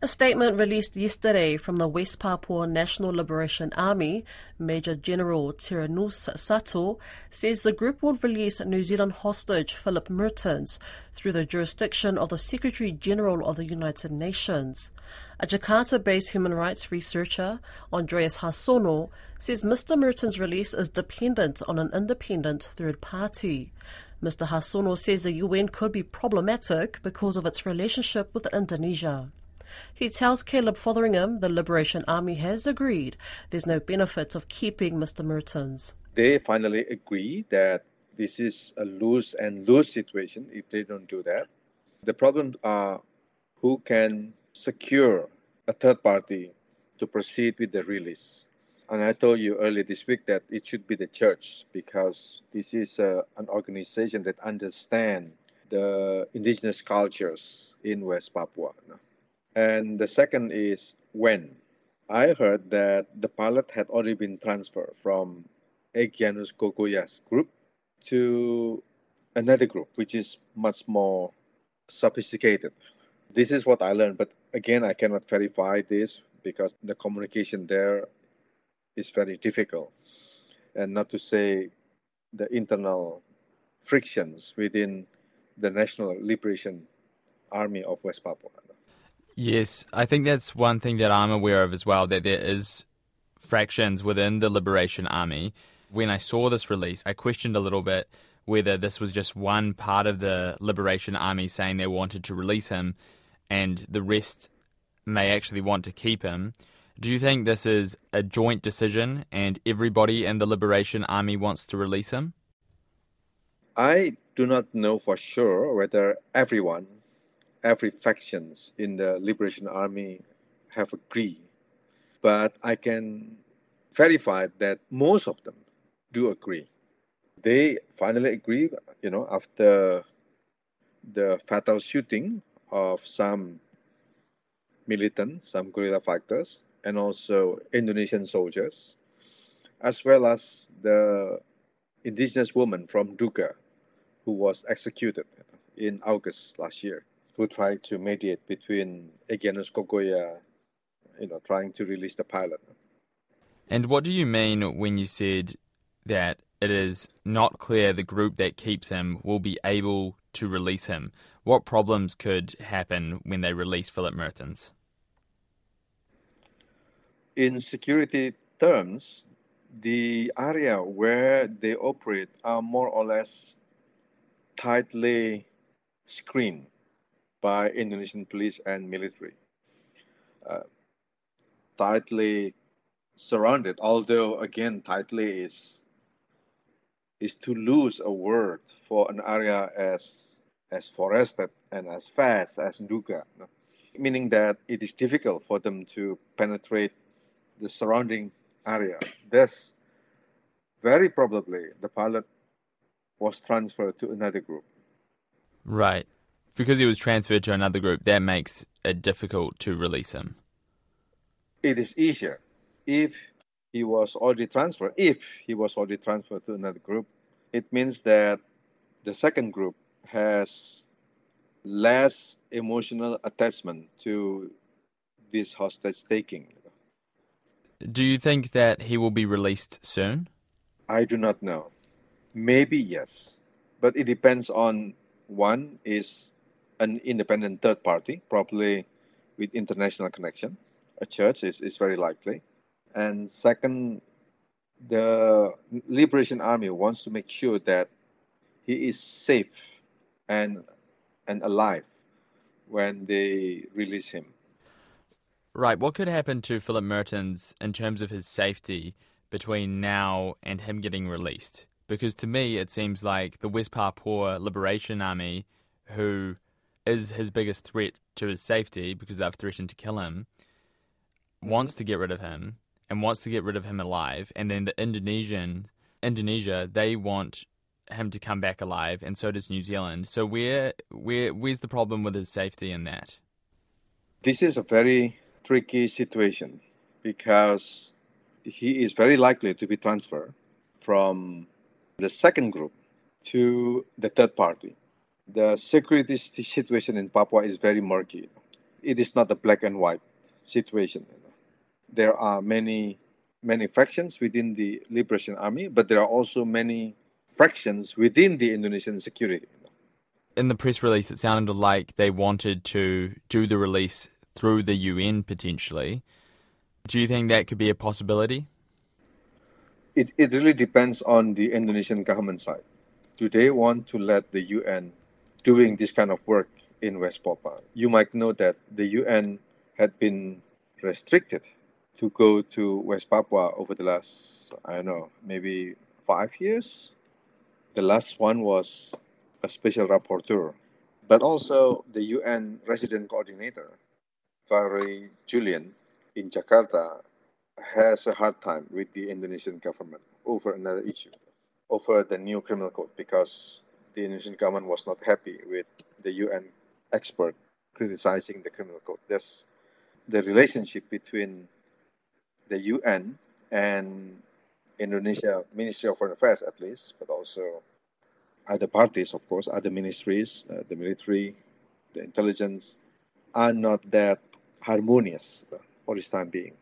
A statement released yesterday from the West Papua National Liberation Army, Major General Terianus Satto, says the group will release New Zealand hostage Phillip Mehrtens through the jurisdiction of the Secretary General of the United Nations. A Jakarta based human rights researcher, Andreas Harsono, says Mr. Mehrtens' release is dependent on an independent third party. Mr. Harsono says the UN could be problematic because of its relationship with Indonesia. He tells Caleb Fotheringham the Liberation Army has agreed there's no benefit of keeping Mr. Mehrtens. They finally agree that this is a lose and lose situation if they don't do that. The problems are who can secure a third party to proceed with the release. And I told you earlier this week that it should be the church because this is uh, an organization that understands the indigenous cultures in West Papua. And the second is when. I heard that the pilot had already been transferred from Egianus Kogoya's group to another group, which is much more sophisticated. This is what I learned, but again, I cannot verify this because the communication there is very difficult. And not to say the internal frictions within the National Liberation Army of West Papua. Yes, I think that's one thing that I'm aware of as well, that there is fractions within the Liberation Army. When I saw this release, I questioned a little bit whether this was just one part of the Liberation Army saying they wanted to release him and the rest may actually want to keep him. Do you think this is a joint decision and everybody in the Liberation Army wants to release him? I do not know for sure whether everyone every factions in the Liberation Army have agreed, but I can verify that most of them do agree. They finally agree, you know, after the fatal shooting of some militant, some guerrilla fighters, and also Indonesian soldiers, as well as the indigenous woman from Nduga who was executed in August last year who tried to mediate between Egianus Kogoya, you know, trying to release the pilot. And what do you mean when you said that it is not clear the group that keeps him will be able to release him? What problems could happen when they release Phillip Mehrtens? In security terms, the area where they operate are more or less tightly screened by Indonesian police and military. Uh, tightly surrounded, although again, tightly is is to lose a word for an area as as forested and as vast as Nduga, meaning that it is difficult for them to penetrate the surrounding area. Thus, very probably the pilot was transferred to another group. Right because he was transferred to another group, that makes it difficult to release him. It is easier if he was already transferred. If he was already transferred to another group, it means that the second group has less emotional attachment to this hostage taking. Do you think that he will be released soon? I do not know. Maybe yes, but it depends on one is an independent third party, probably with international connection. A church is, is very likely. And second, the Liberation Army wants to make sure that he is safe and and alive when they release him. Right. What could happen to Phillip Mehrtens in terms of his safety between now and him getting released? Because to me, it seems like the West Papua Liberation Army, who is his biggest threat to his safety because they've threatened to kill him, wants mm-hmm. to get rid of him and wants to get rid of him alive, and then the Indonesian Indonesia they want him to come back alive, and so does New Zealand. So where where where's the problem with his safety in that? This is a very tricky situation because he is very likely to be transferred from the second group to the third party the security situation in Papua is very murky. it is not a black and white situation. There are many many factions within the Liberation Army, but there are also many fractions within the Indonesian security. In the press release, it sounded like they wanted to do the release through the UN potentially. Do you think that could be a possibility? It, it really depends on the Indonesian government side. Do they want to let the UN doing this kind of work in West Papua? You might know that the UN had been restricted to go to West Papua over the last, I don't know, maybe five years. The last one was a special rapporteur, but also the UN resident coordinator, Valerie Julliand, in Jakarta, has a hard time with the Indonesian government over another issue, over the new criminal code, because the Indonesian government was not happy with the UN expert criticizing the criminal code. There's the relationship between the UN and Indonesia Ministry of Foreign Affairs, at least, but also other parties, of course, other ministries, uh, the military, the intelligence, are not that harmonious for this time being.